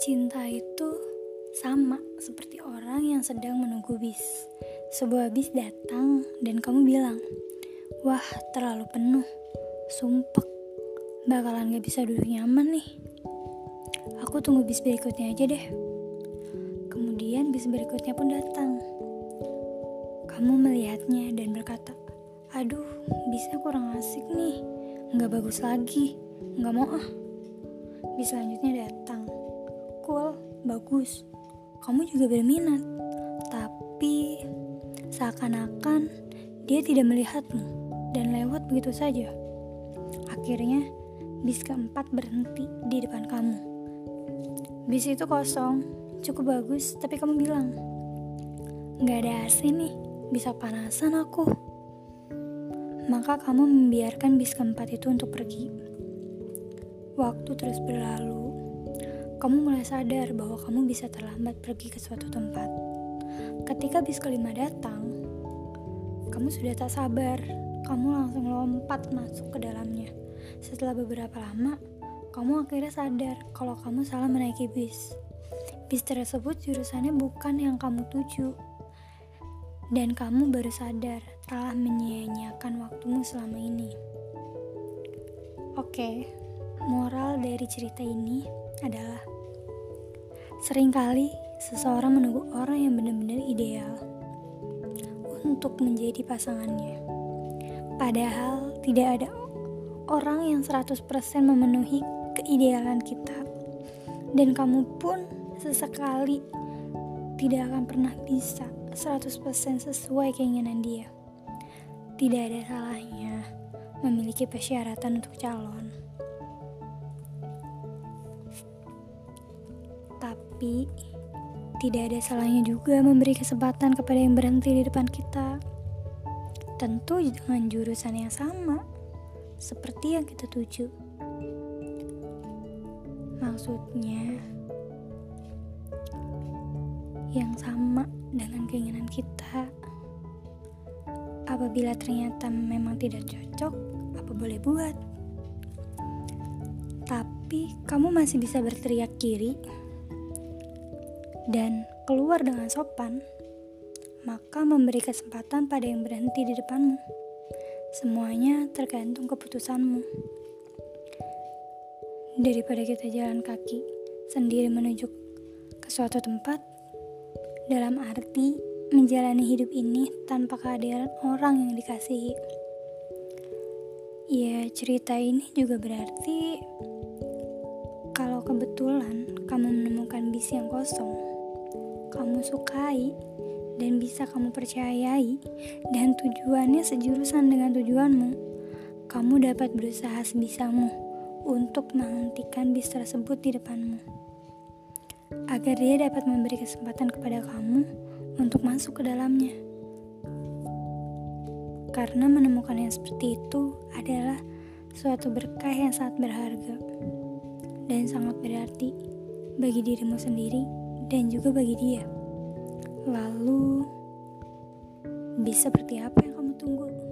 Cinta itu sama seperti orang yang sedang menunggu bis. Sebuah bis datang dan kamu bilang, Wah terlalu penuh, sumpek, bakalan gak bisa duduk nyaman nih. Aku tunggu bis berikutnya aja deh. Kemudian bis berikutnya pun datang. Kamu melihatnya dan berkata, Aduh, bisnya kurang asik nih, nggak bagus lagi, nggak mau ah. Bis selanjutnya datang cool, bagus. Kamu juga berminat. Tapi seakan-akan dia tidak melihatmu dan lewat begitu saja. Akhirnya bis keempat berhenti di depan kamu. Bis itu kosong, cukup bagus, tapi kamu bilang, Gak ada AC nih, bisa panasan aku. Maka kamu membiarkan bis keempat itu untuk pergi. Waktu terus berlalu, kamu mulai sadar bahwa kamu bisa terlambat pergi ke suatu tempat. Ketika bis kelima datang, kamu sudah tak sabar. Kamu langsung lompat masuk ke dalamnya. Setelah beberapa lama, kamu akhirnya sadar kalau kamu salah menaiki bis. Bis tersebut jurusannya bukan yang kamu tuju. Dan kamu baru sadar telah menyia-nyiakan waktumu selama ini. Oke, moral dari cerita ini adalah sering kali seseorang menunggu orang yang benar-benar ideal untuk menjadi pasangannya. Padahal tidak ada orang yang 100% memenuhi keidealan kita. Dan kamu pun sesekali tidak akan pernah bisa 100% sesuai keinginan dia. Tidak ada salahnya memiliki persyaratan untuk calon. Tapi tidak ada salahnya juga memberi kesempatan kepada yang berhenti di depan kita. Tentu dengan jurusan yang sama seperti yang kita tuju. Maksudnya yang sama dengan keinginan kita. Apabila ternyata memang tidak cocok, apa boleh buat? Tapi kamu masih bisa berteriak kiri dan keluar dengan sopan, maka memberi kesempatan pada yang berhenti di depanmu. Semuanya tergantung keputusanmu. Daripada kita jalan kaki sendiri menuju ke suatu tempat, dalam arti menjalani hidup ini tanpa kehadiran orang yang dikasihi. Ya, cerita ini juga berarti kalau kebetulan kamu menemukan bis yang kosong, kamu sukai dan bisa kamu percayai dan tujuannya sejurusan dengan tujuanmu, kamu dapat berusaha sebisamu untuk menghentikan bis tersebut di depanmu. Agar dia dapat memberi kesempatan kepada kamu untuk masuk ke dalamnya. Karena menemukan yang seperti itu adalah suatu berkah yang sangat berharga dan sangat berarti bagi dirimu sendiri dan juga bagi dia. Lalu, bisa seperti apa yang kamu tunggu?